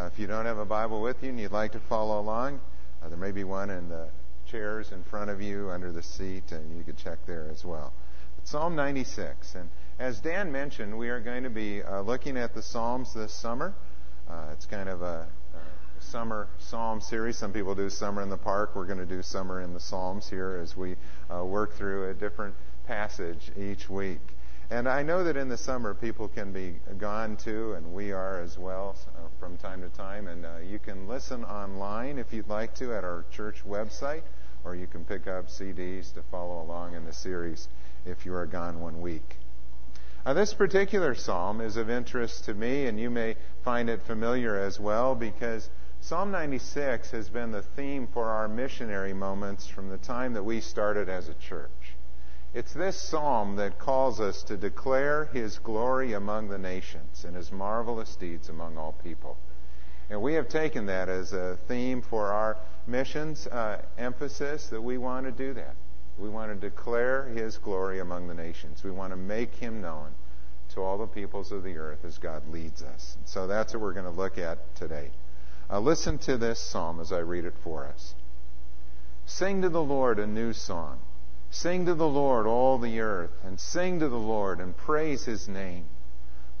Uh, if you don't have a Bible with you and you'd like to follow along, uh, there may be one in the chairs in front of you under the seat, and you could check there as well. But Psalm 96. And as Dan mentioned, we are going to be uh, looking at the Psalms this summer. Uh, it's kind of a, a summer psalm series. Some people do summer in the park. We're going to do summer in the Psalms here as we uh, work through a different passage each week. And I know that in the summer people can be gone too, and we are as well uh, from time to time. And uh, you can listen online if you'd like to at our church website, or you can pick up CDs to follow along in the series if you are gone one week. Uh, this particular psalm is of interest to me, and you may find it familiar as well, because Psalm 96 has been the theme for our missionary moments from the time that we started as a church. It's this psalm that calls us to declare his glory among the nations and his marvelous deeds among all people. And we have taken that as a theme for our missions uh, emphasis that we want to do that. We want to declare his glory among the nations. We want to make him known to all the peoples of the earth as God leads us. And so that's what we're going to look at today. Uh, listen to this psalm as I read it for us. Sing to the Lord a new song Sing to the Lord, all the earth, and sing to the Lord and praise his name.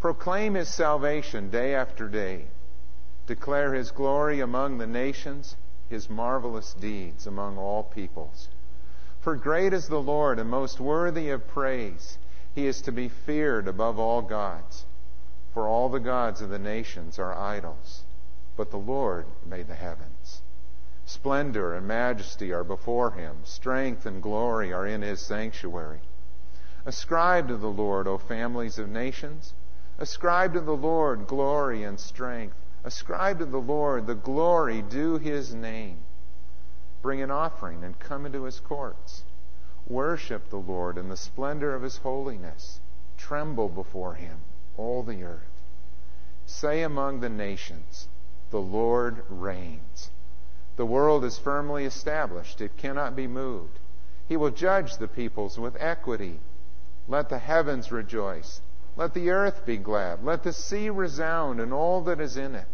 Proclaim his salvation day after day. Declare his glory among the nations, his marvelous deeds among all peoples. For great is the Lord and most worthy of praise. He is to be feared above all gods. For all the gods of the nations are idols, but the Lord made the heavens. Splendor and majesty are before him. Strength and glory are in his sanctuary. Ascribe to the Lord, O families of nations. Ascribe to the Lord glory and strength. Ascribe to the Lord the glory due his name. Bring an offering and come into his courts. Worship the Lord in the splendor of his holiness. Tremble before him, all the earth. Say among the nations, the Lord reigns. The world is firmly established, it cannot be moved. He will judge the peoples with equity. Let the heavens rejoice. Let the earth be glad. Let the sea resound and all that is in it.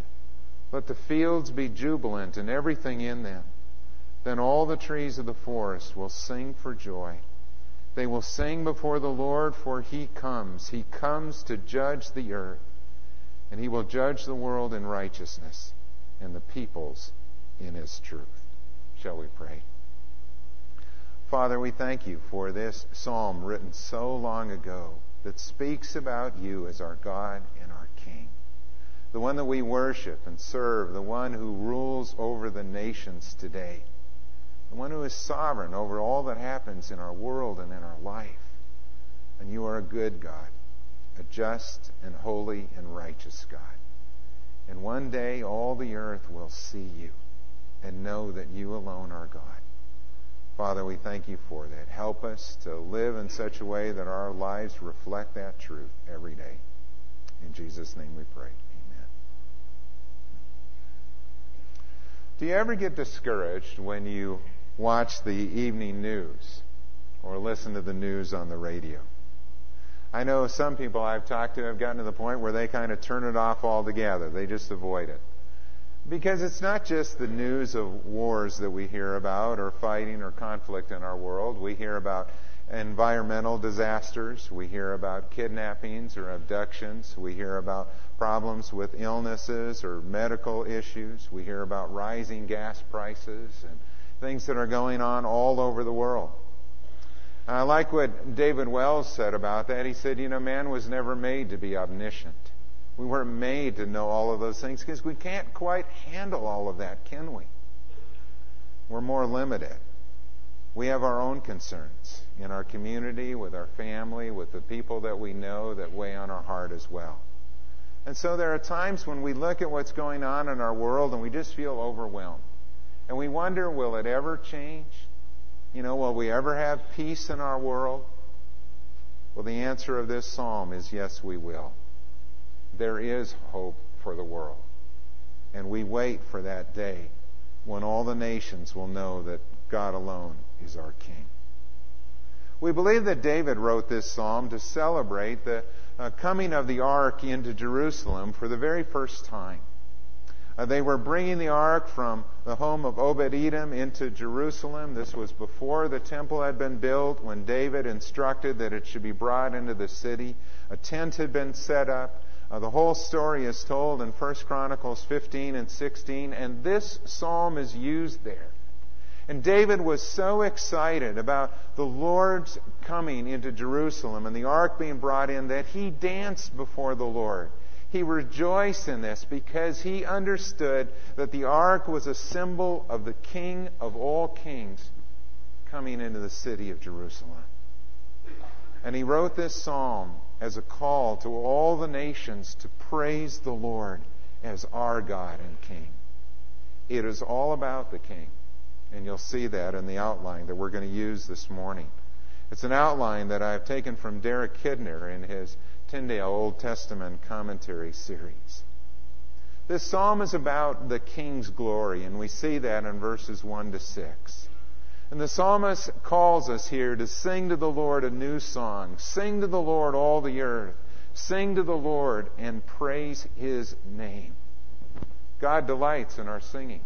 Let the fields be jubilant and everything in them. Then all the trees of the forest will sing for joy. They will sing before the Lord, for he comes. He comes to judge the earth. And he will judge the world in righteousness and the peoples in His truth. Shall we pray? Father, we thank you for this psalm written so long ago that speaks about you as our God and our King. The one that we worship and serve, the one who rules over the nations today, the one who is sovereign over all that happens in our world and in our life. And you are a good God, a just and holy and righteous God. And one day all the earth will see you and know that you alone are God. Father, we thank you for that. Help us to live in such a way that our lives reflect that truth every day. In Jesus' name we pray. Amen. Do you ever get discouraged when you watch the evening news or listen to the news on the radio? I know some people I've talked to have gotten to the point where they kind of turn it off altogether. They just avoid it. Because it's not just the news of wars that we hear about or fighting or conflict in our world. We hear about environmental disasters. We hear about kidnappings or abductions. We hear about problems with illnesses or medical issues. We hear about rising gas prices and things that are going on all over the world. I like what David Wells said about that. He said, you know, man was never made to be omniscient. We weren't made to know all of those things because we can't quite handle all of that, can we? We're more limited. We have our own concerns in our community, with our family, with the people that we know that weigh on our heart as well. And so there are times when we look at what's going on in our world and we just feel overwhelmed. And we wonder, will it ever change? You know, will we ever have peace in our world? Well, the answer of this psalm is yes, we will there is hope for the world. And we wait for that day when all the nations will know that God alone is our King. We believe that David wrote this psalm to celebrate the uh, coming of the ark into Jerusalem for the very first time. Uh, they were bringing the ark from the home of Obed Edom into Jerusalem. This was before the temple had been built, when David instructed that it should be brought into the city. A tent had been set up. Uh, the whole story is told in 1 Chronicles 15 and 16, and this psalm is used there. And David was so excited about the Lord's coming into Jerusalem and the ark being brought in that he danced before the Lord. He rejoiced in this because he understood that the ark was a symbol of the King of all kings coming into the city of Jerusalem. And he wrote this psalm as a call to all the nations to praise the Lord as our God and King. It is all about the King. And you'll see that in the outline that we're going to use this morning. It's an outline that I've taken from Derek Kidner in his Tyndale Old Testament commentary series. This psalm is about the king's glory, and we see that in verses 1 to 6. And the psalmist calls us here to sing to the Lord a new song. Sing to the Lord, all the earth. Sing to the Lord and praise his name. God delights in our singing.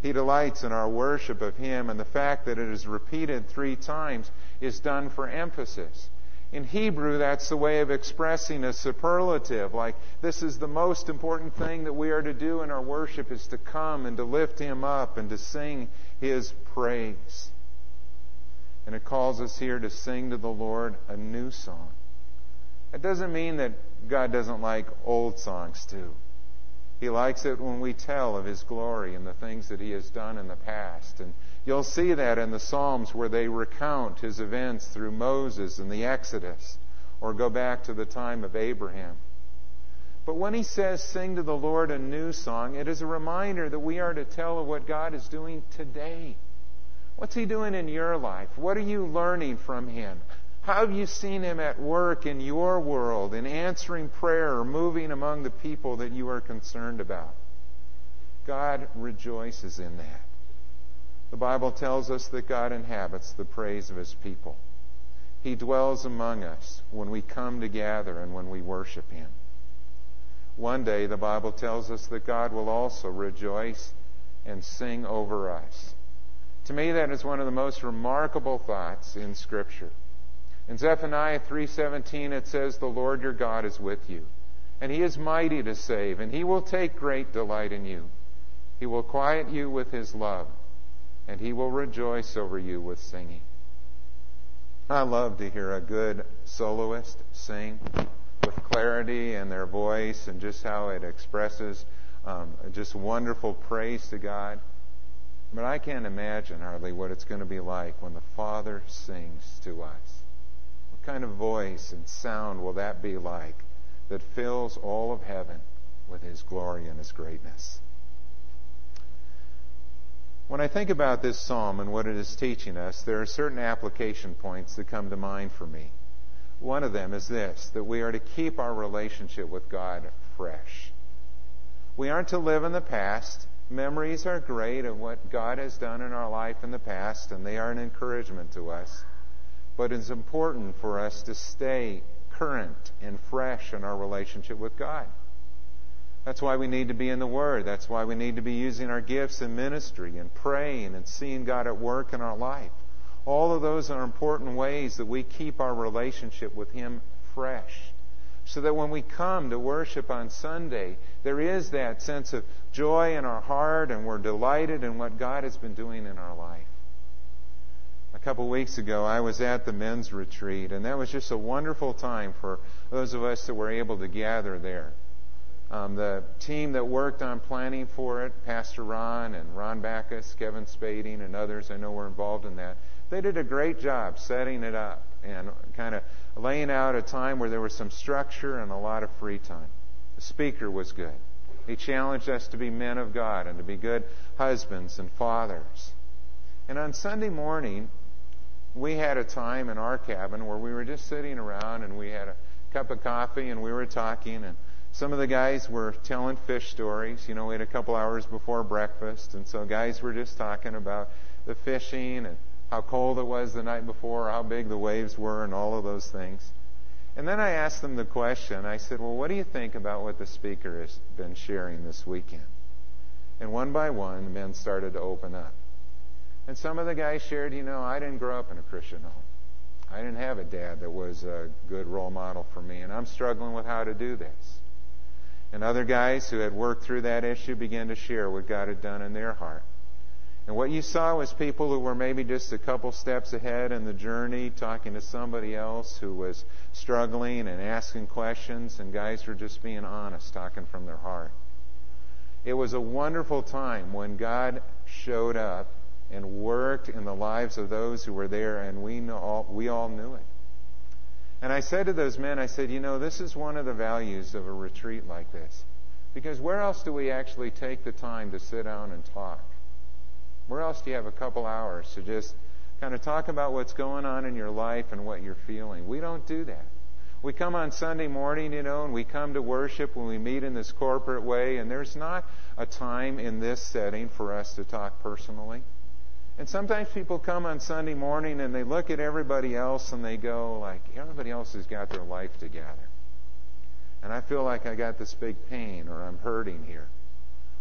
He delights in our worship of him, and the fact that it is repeated three times is done for emphasis. In Hebrew, that's the way of expressing a superlative, like this is the most important thing that we are to do in our worship is to come and to lift Him up and to sing His praise. And it calls us here to sing to the Lord a new song. It doesn't mean that God doesn't like old songs too. He likes it when we tell of His glory and the things that He has done in the past. And You'll see that in the Psalms where they recount his events through Moses and the Exodus, or go back to the time of Abraham. But when he says, Sing to the Lord a new song, it is a reminder that we are to tell of what God is doing today. What's he doing in your life? What are you learning from him? How have you seen him at work in your world, in answering prayer or moving among the people that you are concerned about? God rejoices in that. The Bible tells us that God inhabits the praise of his people. He dwells among us when we come together and when we worship him. One day, the Bible tells us that God will also rejoice and sing over us. To me, that is one of the most remarkable thoughts in Scripture. In Zephaniah 3:17 it says the Lord your God is with you and he is mighty to save and he will take great delight in you. He will quiet you with his love and he will rejoice over you with singing. I love to hear a good soloist sing with clarity in their voice and just how it expresses um, just wonderful praise to God. But I can't imagine hardly what it's going to be like when the Father sings to us. What kind of voice and sound will that be like that fills all of heaven with His glory and His greatness? When I think about this psalm and what it is teaching us, there are certain application points that come to mind for me. One of them is this that we are to keep our relationship with God fresh. We aren't to live in the past. Memories are great of what God has done in our life in the past, and they are an encouragement to us. But it's important for us to stay current and fresh in our relationship with God. That's why we need to be in the Word. That's why we need to be using our gifts in ministry and praying and seeing God at work in our life. All of those are important ways that we keep our relationship with Him fresh. So that when we come to worship on Sunday, there is that sense of joy in our heart and we're delighted in what God has been doing in our life. A couple of weeks ago, I was at the men's retreat, and that was just a wonderful time for those of us that were able to gather there. Um, the team that worked on planning for it, Pastor Ron and Ron Backus, Kevin Spading, and others I know were involved in that, they did a great job setting it up and kind of laying out a time where there was some structure and a lot of free time. The speaker was good. He challenged us to be men of God and to be good husbands and fathers. And on Sunday morning, we had a time in our cabin where we were just sitting around and we had a cup of coffee and we were talking and some of the guys were telling fish stories. You know, we had a couple hours before breakfast, and so guys were just talking about the fishing and how cold it was the night before, how big the waves were, and all of those things. And then I asked them the question. I said, Well, what do you think about what the speaker has been sharing this weekend? And one by one, the men started to open up. And some of the guys shared, you know, I didn't grow up in a Christian home. I didn't have a dad that was a good role model for me, and I'm struggling with how to do this. And other guys who had worked through that issue began to share what God had done in their heart. And what you saw was people who were maybe just a couple steps ahead in the journey, talking to somebody else who was struggling and asking questions, and guys were just being honest, talking from their heart. It was a wonderful time when God showed up and worked in the lives of those who were there, and we, know we all knew it. And I said to those men, I said, you know, this is one of the values of a retreat like this. Because where else do we actually take the time to sit down and talk? Where else do you have a couple hours to just kind of talk about what's going on in your life and what you're feeling? We don't do that. We come on Sunday morning, you know, and we come to worship when we meet in this corporate way, and there's not a time in this setting for us to talk personally. And sometimes people come on Sunday morning and they look at everybody else and they go like, everybody else has got their life together. And I feel like I got this big pain or I'm hurting here.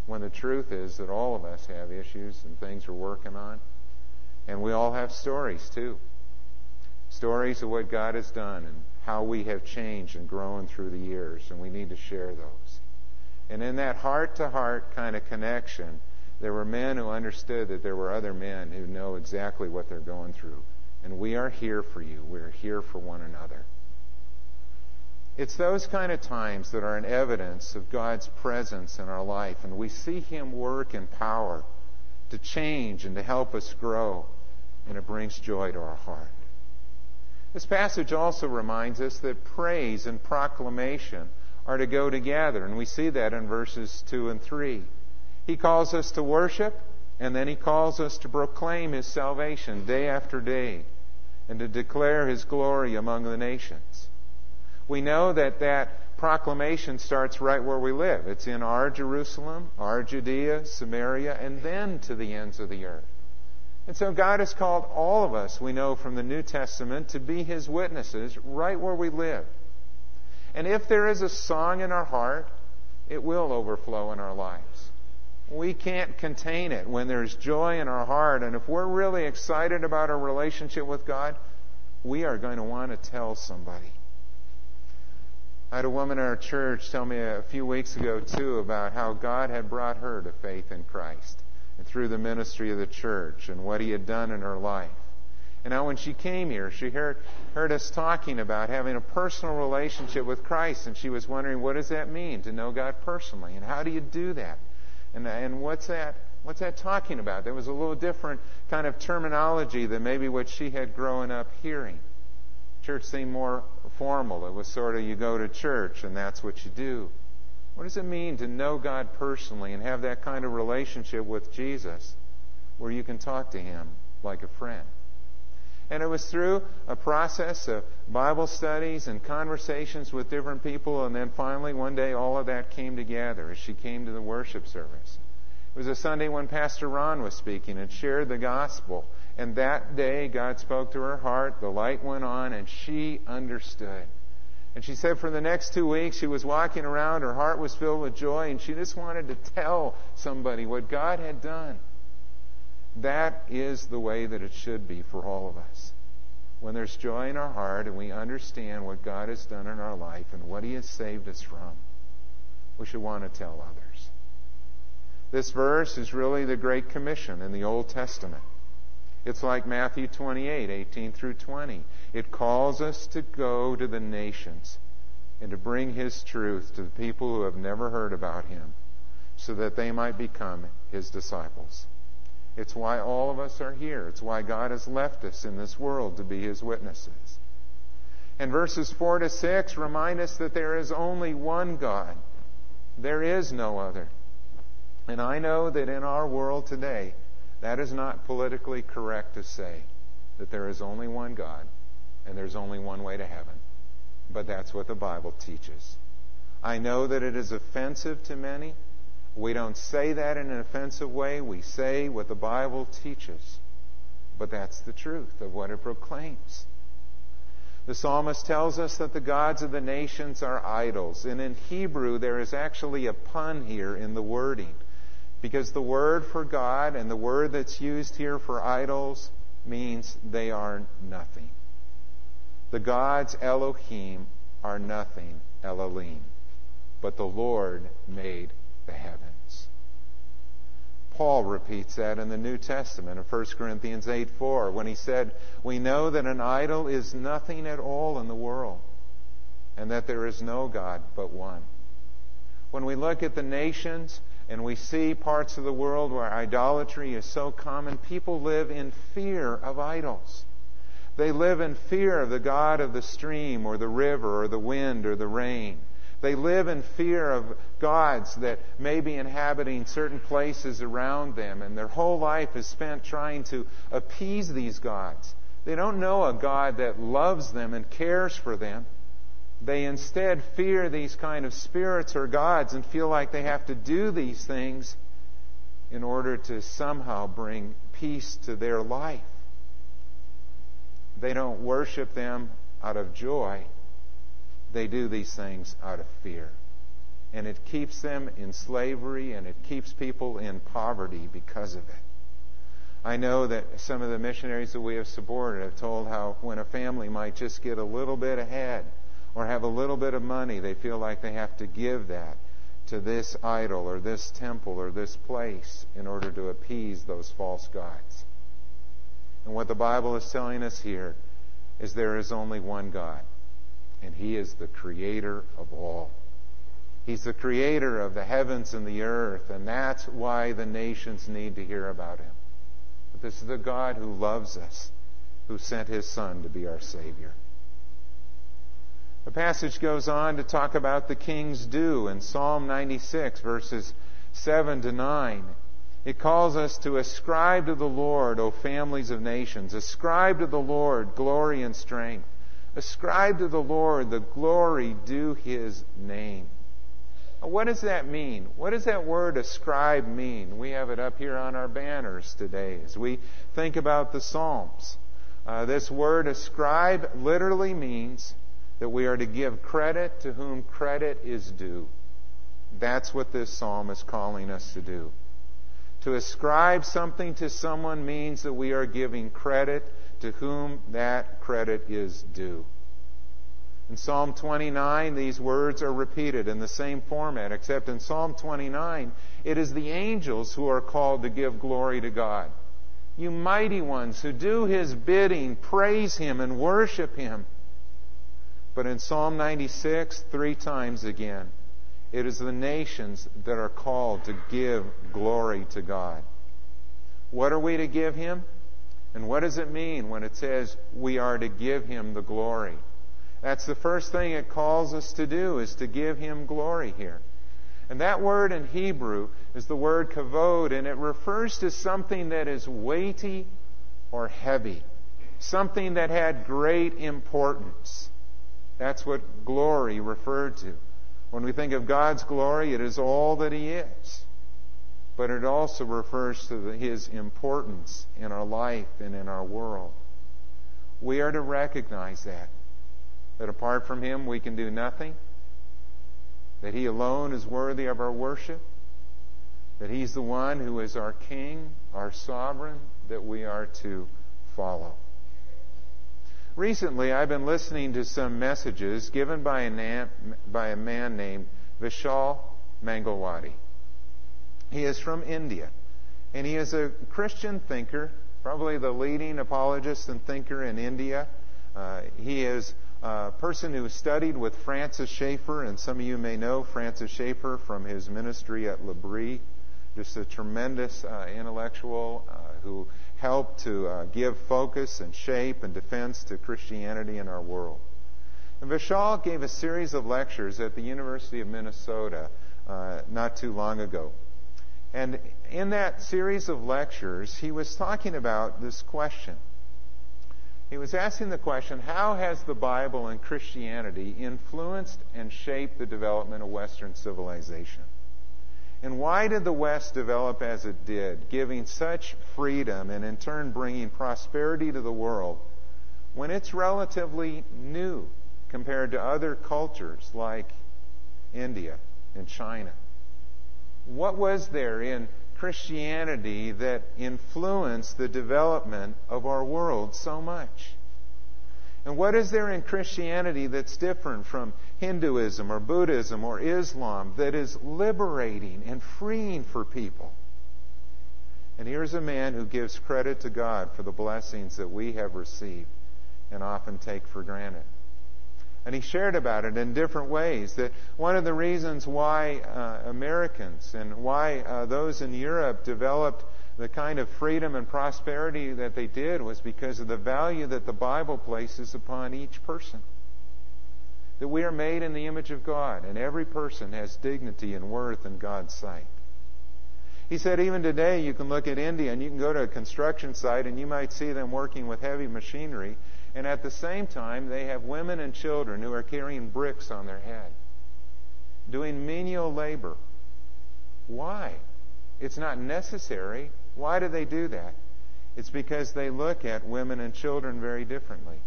When the truth is that all of us have issues and things we're working on. And we all have stories too. Stories of what God has done and how we have changed and grown through the years. And we need to share those. And in that heart to heart kind of connection, there were men who understood that there were other men who know exactly what they're going through. And we are here for you. We're here for one another. It's those kind of times that are an evidence of God's presence in our life, and we see Him work in power to change and to help us grow, and it brings joy to our heart. This passage also reminds us that praise and proclamation are to go together, and we see that in verses 2 and 3. He calls us to worship, and then He calls us to proclaim His salvation day after day and to declare His glory among the nations. We know that that proclamation starts right where we live. It's in our Jerusalem, our Judea, Samaria, and then to the ends of the earth. And so God has called all of us, we know from the New Testament, to be His witnesses right where we live. And if there is a song in our heart, it will overflow in our lives we can't contain it when there's joy in our heart. And if we're really excited about our relationship with God, we are going to want to tell somebody. I had a woman in our church tell me a few weeks ago, too, about how God had brought her to faith in Christ and through the ministry of the church and what He had done in her life. And now, when she came here, she heard, heard us talking about having a personal relationship with Christ, and she was wondering, what does that mean to know God personally? And how do you do that? And, and what's that? What's that talking about? There was a little different kind of terminology than maybe what she had grown up hearing. Church seemed more formal. It was sort of you go to church and that's what you do. What does it mean to know God personally and have that kind of relationship with Jesus where you can talk to Him like a friend? And it was through a process of Bible studies and conversations with different people, and then finally one day all of that came together as she came to the worship service. It was a Sunday when Pastor Ron was speaking and shared the gospel. And that day God spoke to her heart, the light went on, and she understood. And she said for the next two weeks she was walking around, her heart was filled with joy, and she just wanted to tell somebody what God had done. That is the way that it should be for all of us. When there's joy in our heart and we understand what God has done in our life and what He has saved us from, we should want to tell others. This verse is really the Great Commission in the Old Testament. It's like Matthew 28, 18 through 20. It calls us to go to the nations and to bring His truth to the people who have never heard about Him so that they might become His disciples. It's why all of us are here. It's why God has left us in this world to be His witnesses. And verses 4 to 6 remind us that there is only one God. There is no other. And I know that in our world today, that is not politically correct to say that there is only one God and there's only one way to heaven. But that's what the Bible teaches. I know that it is offensive to many. We don't say that in an offensive way. We say what the Bible teaches. But that's the truth of what it proclaims. The psalmist tells us that the gods of the nations are idols. And in Hebrew, there is actually a pun here in the wording. Because the word for God and the word that's used here for idols means they are nothing. The gods Elohim are nothing, Elohim. But the Lord made the heavens. Paul repeats that in the New Testament in 1 Corinthians 8 4 when he said, We know that an idol is nothing at all in the world, and that there is no God but one. When we look at the nations and we see parts of the world where idolatry is so common, people live in fear of idols. They live in fear of the God of the stream or the river or the wind or the rain. They live in fear of gods that may be inhabiting certain places around them, and their whole life is spent trying to appease these gods. They don't know a God that loves them and cares for them. They instead fear these kind of spirits or gods and feel like they have to do these things in order to somehow bring peace to their life. They don't worship them out of joy. They do these things out of fear. And it keeps them in slavery and it keeps people in poverty because of it. I know that some of the missionaries that we have supported have told how when a family might just get a little bit ahead or have a little bit of money, they feel like they have to give that to this idol or this temple or this place in order to appease those false gods. And what the Bible is telling us here is there is only one God, and He is the creator of all. He's the creator of the heavens and the earth, and that's why the nations need to hear about Him. But this is the God who loves us, who sent His Son to be our Savior. The passage goes on to talk about the king's due in Psalm 96, verses 7 to 9. It calls us to ascribe to the Lord, O families of nations. Ascribe to the Lord glory and strength. Ascribe to the Lord the glory due his name. What does that mean? What does that word ascribe mean? We have it up here on our banners today as we think about the Psalms. Uh, this word ascribe literally means that we are to give credit to whom credit is due. That's what this psalm is calling us to do. To ascribe something to someone means that we are giving credit to whom that credit is due. In Psalm 29, these words are repeated in the same format, except in Psalm 29, it is the angels who are called to give glory to God. You mighty ones who do his bidding, praise him and worship him. But in Psalm 96, three times again, it is the nations that are called to give glory to God. What are we to give Him? And what does it mean when it says we are to give Him the glory? That's the first thing it calls us to do, is to give Him glory here. And that word in Hebrew is the word kavod, and it refers to something that is weighty or heavy, something that had great importance. That's what glory referred to. When we think of God's glory, it is all that He is. But it also refers to the, His importance in our life and in our world. We are to recognize that. That apart from Him, we can do nothing. That He alone is worthy of our worship. That He's the one who is our King, our sovereign, that we are to follow. Recently, I've been listening to some messages given by a, na- by a man named Vishal Mangalwadi. He is from India, and he is a Christian thinker, probably the leading apologist and thinker in India. Uh, he is a person who studied with Francis Schaeffer, and some of you may know Francis Schaeffer from his ministry at L'Abri. Just a tremendous uh, intellectual uh, who helped to uh, give focus and shape and defense to Christianity in our world. And Vishal gave a series of lectures at the University of Minnesota uh, not too long ago. And in that series of lectures, he was talking about this question. He was asking the question how has the Bible and Christianity influenced and shaped the development of Western civilization? And why did the West develop as it did, giving such freedom and in turn bringing prosperity to the world when it's relatively new compared to other cultures like India and China? What was there in Christianity that influenced the development of our world so much? And what is there in Christianity that's different from Hinduism or Buddhism or Islam that is liberating and freeing for people? And here's a man who gives credit to God for the blessings that we have received and often take for granted. And he shared about it in different ways. That one of the reasons why uh, Americans and why uh, those in Europe developed the kind of freedom and prosperity that they did was because of the value that the Bible places upon each person. That we are made in the image of God, and every person has dignity and worth in God's sight. He said, even today, you can look at India and you can go to a construction site and you might see them working with heavy machinery, and at the same time, they have women and children who are carrying bricks on their head, doing menial labor. Why? It's not necessary. Why do they do that? It's because they look at women and children very differently.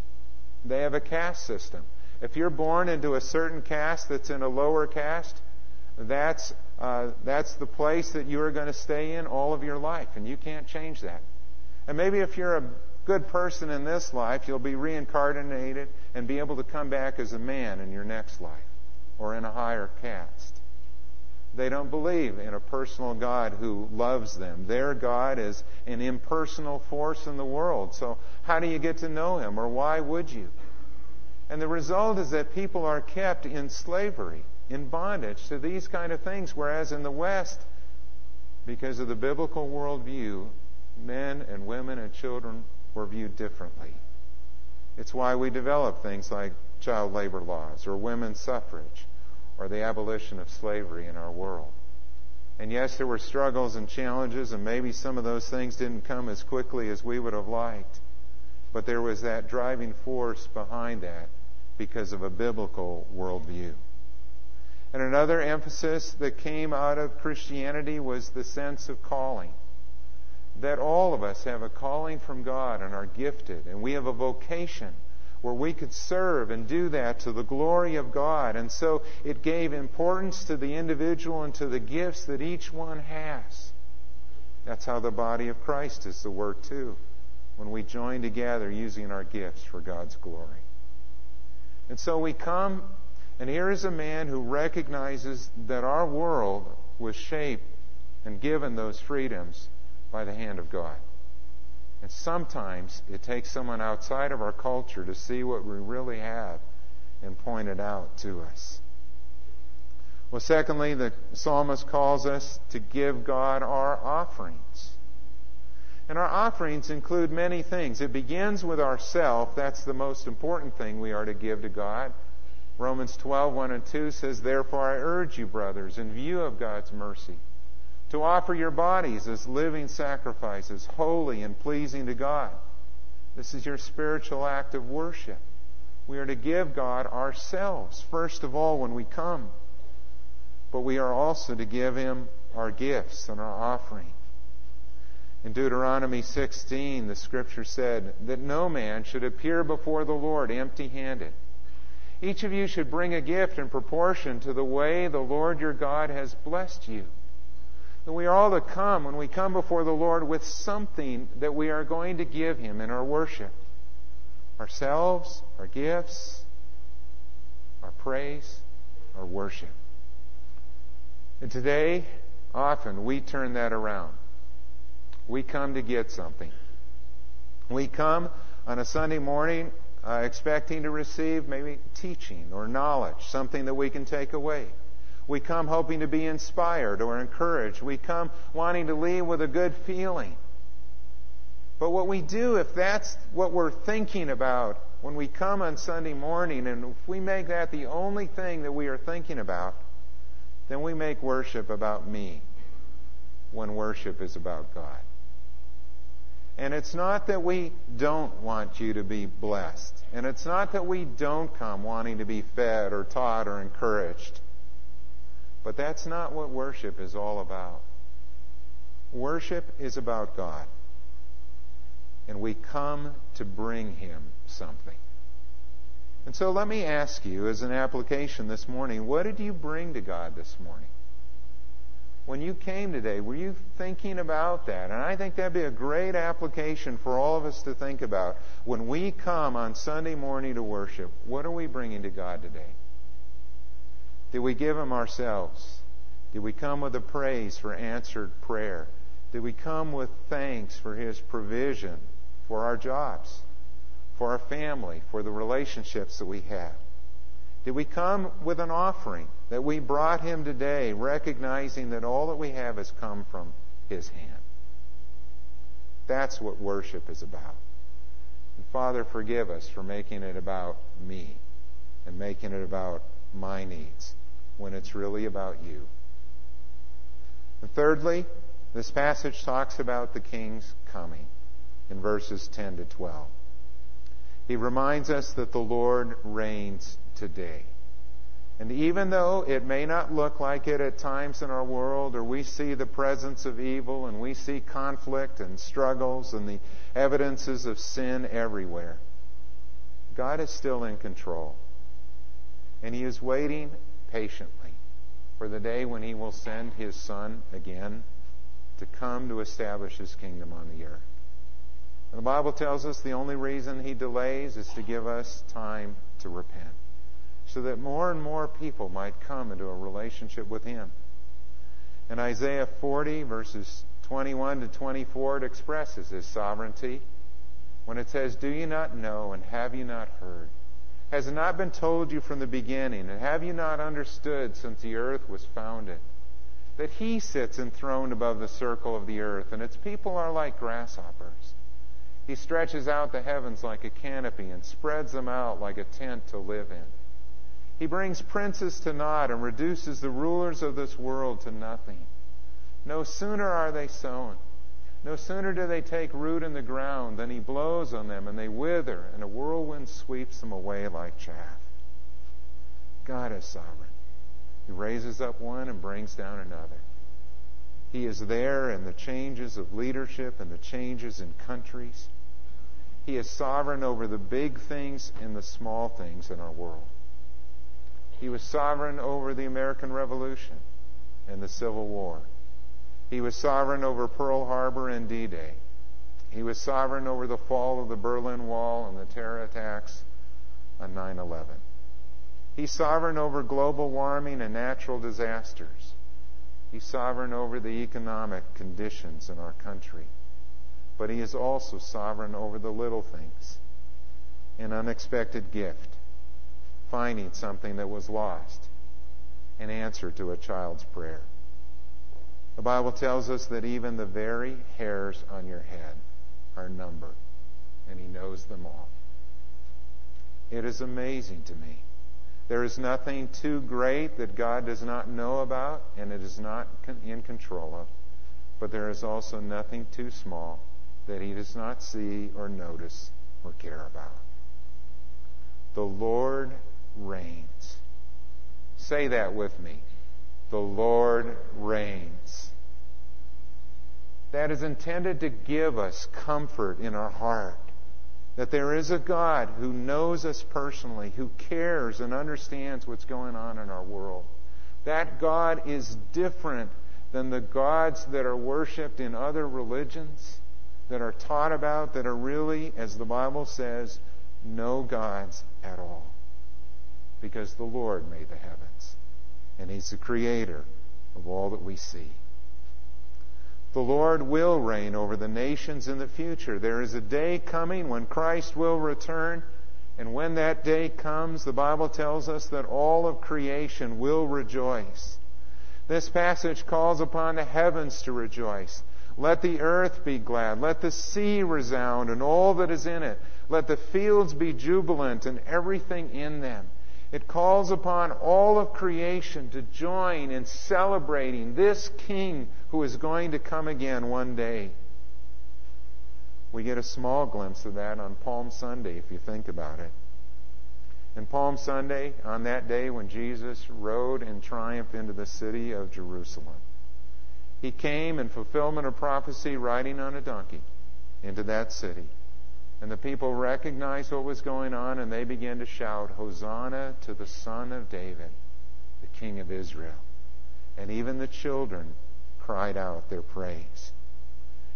They have a caste system. If you're born into a certain caste that's in a lower caste, that's, uh, that's the place that you are going to stay in all of your life, and you can't change that. And maybe if you're a good person in this life, you'll be reincarnated and be able to come back as a man in your next life or in a higher caste. They don't believe in a personal God who loves them. Their God is an impersonal force in the world. So, how do you get to know Him, or why would you? And the result is that people are kept in slavery, in bondage to these kind of things, whereas in the West, because of the biblical worldview, men and women and children were viewed differently. It's why we develop things like child labor laws or women's suffrage or the abolition of slavery in our world. And yes, there were struggles and challenges, and maybe some of those things didn't come as quickly as we would have liked. But there was that driving force behind that because of a biblical worldview. And another emphasis that came out of Christianity was the sense of calling. That all of us have a calling from God and are gifted, and we have a vocation where we could serve and do that to the glory of God. And so it gave importance to the individual and to the gifts that each one has. That's how the body of Christ is to work too, when we join together using our gifts for God's glory. And so we come, and here is a man who recognizes that our world was shaped and given those freedoms by the hand of God. And sometimes it takes someone outside of our culture to see what we really have and point it out to us. Well, secondly, the psalmist calls us to give God our offerings. And our offerings include many things. It begins with ourself. That's the most important thing we are to give to God. Romans 12, 1 and 2 says, Therefore I urge you, brothers, in view of God's mercy, to offer your bodies as living sacrifices, holy and pleasing to God. This is your spiritual act of worship. We are to give God ourselves, first of all, when we come. But we are also to give Him our gifts and our offering. In Deuteronomy 16, the scripture said that no man should appear before the Lord empty handed. Each of you should bring a gift in proportion to the way the Lord your God has blessed you. And we are all to come when we come before the Lord with something that we are going to give Him in our worship ourselves, our gifts, our praise, our worship. And today, often we turn that around. We come to get something. We come on a Sunday morning uh, expecting to receive maybe teaching or knowledge, something that we can take away. We come hoping to be inspired or encouraged. We come wanting to leave with a good feeling. But what we do, if that's what we're thinking about when we come on Sunday morning, and if we make that the only thing that we are thinking about, then we make worship about me when worship is about God. And it's not that we don't want you to be blessed. And it's not that we don't come wanting to be fed or taught or encouraged. But that's not what worship is all about. Worship is about God. And we come to bring Him something. And so let me ask you, as an application this morning, what did you bring to God this morning? when you came today, were you thinking about that? And I think that'd be a great application for all of us to think about. When we come on Sunday morning to worship, what are we bringing to God today? Did we give Him ourselves? Did we come with a praise for answered prayer? Did we come with thanks for His provision for our jobs, for our family, for the relationships that we have? Did we come with an offering that we brought Him today, recognizing that all that we have has come from His hand? That's what worship is about. And Father, forgive us for making it about me and making it about my needs when it's really about you. And thirdly, this passage talks about the king's coming in verses 10 to 12. He reminds us that the Lord reigns today. And even though it may not look like it at times in our world, or we see the presence of evil and we see conflict and struggles and the evidences of sin everywhere, God is still in control. And He is waiting patiently for the day when He will send His Son again to come to establish His kingdom on the earth. And the Bible tells us the only reason He delays is to give us time to repent so that more and more people might come into a relationship with Him. In Isaiah 40, verses 21 to 24, it expresses His sovereignty when it says, Do you not know and have you not heard? Has it not been told you from the beginning, and have you not understood since the earth was founded? That He sits enthroned above the circle of the earth, and its people are like grasshoppers. He stretches out the heavens like a canopy and spreads them out like a tent to live in. He brings princes to naught and reduces the rulers of this world to nothing. No sooner are they sown, no sooner do they take root in the ground than he blows on them and they wither, and a whirlwind sweeps them away like chaff. God is sovereign. He raises up one and brings down another. He is there in the changes of leadership and the changes in countries. He is sovereign over the big things and the small things in our world. He was sovereign over the American Revolution and the Civil War. He was sovereign over Pearl Harbor and D Day. He was sovereign over the fall of the Berlin Wall and the terror attacks on 9 11. He's sovereign over global warming and natural disasters. He's sovereign over the economic conditions in our country. But he is also sovereign over the little things an unexpected gift, finding something that was lost, an answer to a child's prayer. The Bible tells us that even the very hairs on your head are numbered, and He knows them all. It is amazing to me. There is nothing too great that God does not know about and it is not in control of. But there is also nothing too small that He does not see or notice or care about. The Lord reigns. Say that with me. The Lord reigns. That is intended to give us comfort in our heart. That there is a God who knows us personally, who cares and understands what's going on in our world. That God is different than the gods that are worshiped in other religions, that are taught about, that are really, as the Bible says, no gods at all because the Lord made the heavens, and He's the creator of all that we see. The Lord will reign over the nations in the future. There is a day coming when Christ will return, and when that day comes, the Bible tells us that all of creation will rejoice. This passage calls upon the heavens to rejoice. Let the earth be glad. Let the sea resound and all that is in it. Let the fields be jubilant and everything in them. It calls upon all of creation to join in celebrating this King who is going to come again one day. We get a small glimpse of that on Palm Sunday, if you think about it. And Palm Sunday, on that day when Jesus rode in triumph into the city of Jerusalem, he came in fulfillment of prophecy riding on a donkey into that city. And the people recognized what was going on and they began to shout, Hosanna to the Son of David, the King of Israel. And even the children cried out their praise.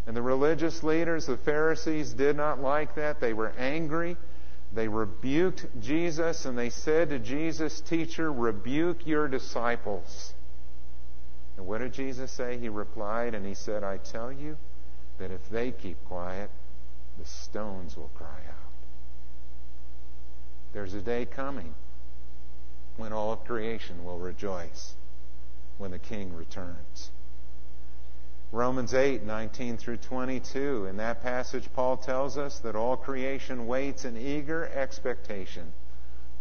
And the religious leaders, the Pharisees, did not like that. They were angry. They rebuked Jesus and they said to Jesus, Teacher, rebuke your disciples. And what did Jesus say? He replied and he said, I tell you that if they keep quiet, the stones will cry out. There's a day coming when all of creation will rejoice when the King returns. Romans 8, 19 through 22. In that passage, Paul tells us that all creation waits in eager expectation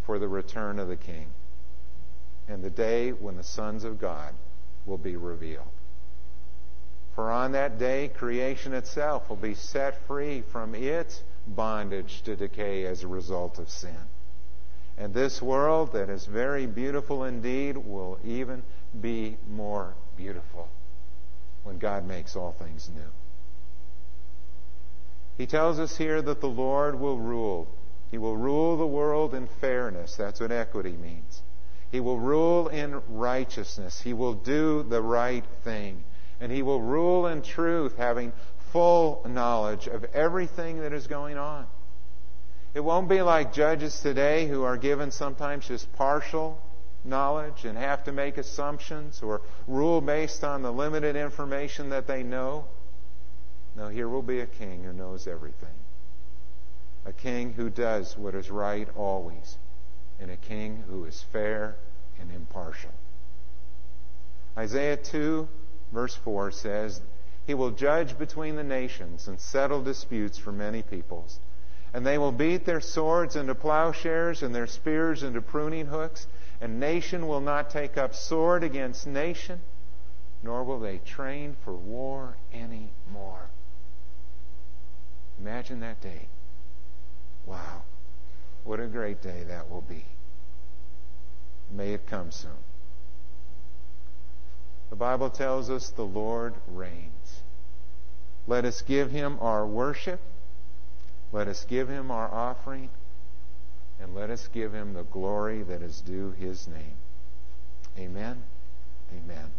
for the return of the King and the day when the sons of God will be revealed. For on that day, creation itself will be set free from its bondage to decay as a result of sin. And this world that is very beautiful indeed will even be more beautiful when God makes all things new. He tells us here that the Lord will rule. He will rule the world in fairness. That's what equity means. He will rule in righteousness. He will do the right thing. And he will rule in truth, having full knowledge of everything that is going on. It won't be like judges today who are given sometimes just partial knowledge and have to make assumptions or rule based on the limited information that they know. No, here will be a king who knows everything. A king who does what is right always. And a king who is fair and impartial. Isaiah 2, verse 4 says, He will judge between the nations and settle disputes for many peoples. And they will beat their swords into plowshares and their spears into pruning hooks and nation will not take up sword against nation, nor will they train for war any more. Imagine that day. Wow. What a great day that will be. May it come soon. The Bible tells us the Lord reigns. Let us give him our worship. Let us give him our offering and let us give him the glory that is due his name. Amen. Amen.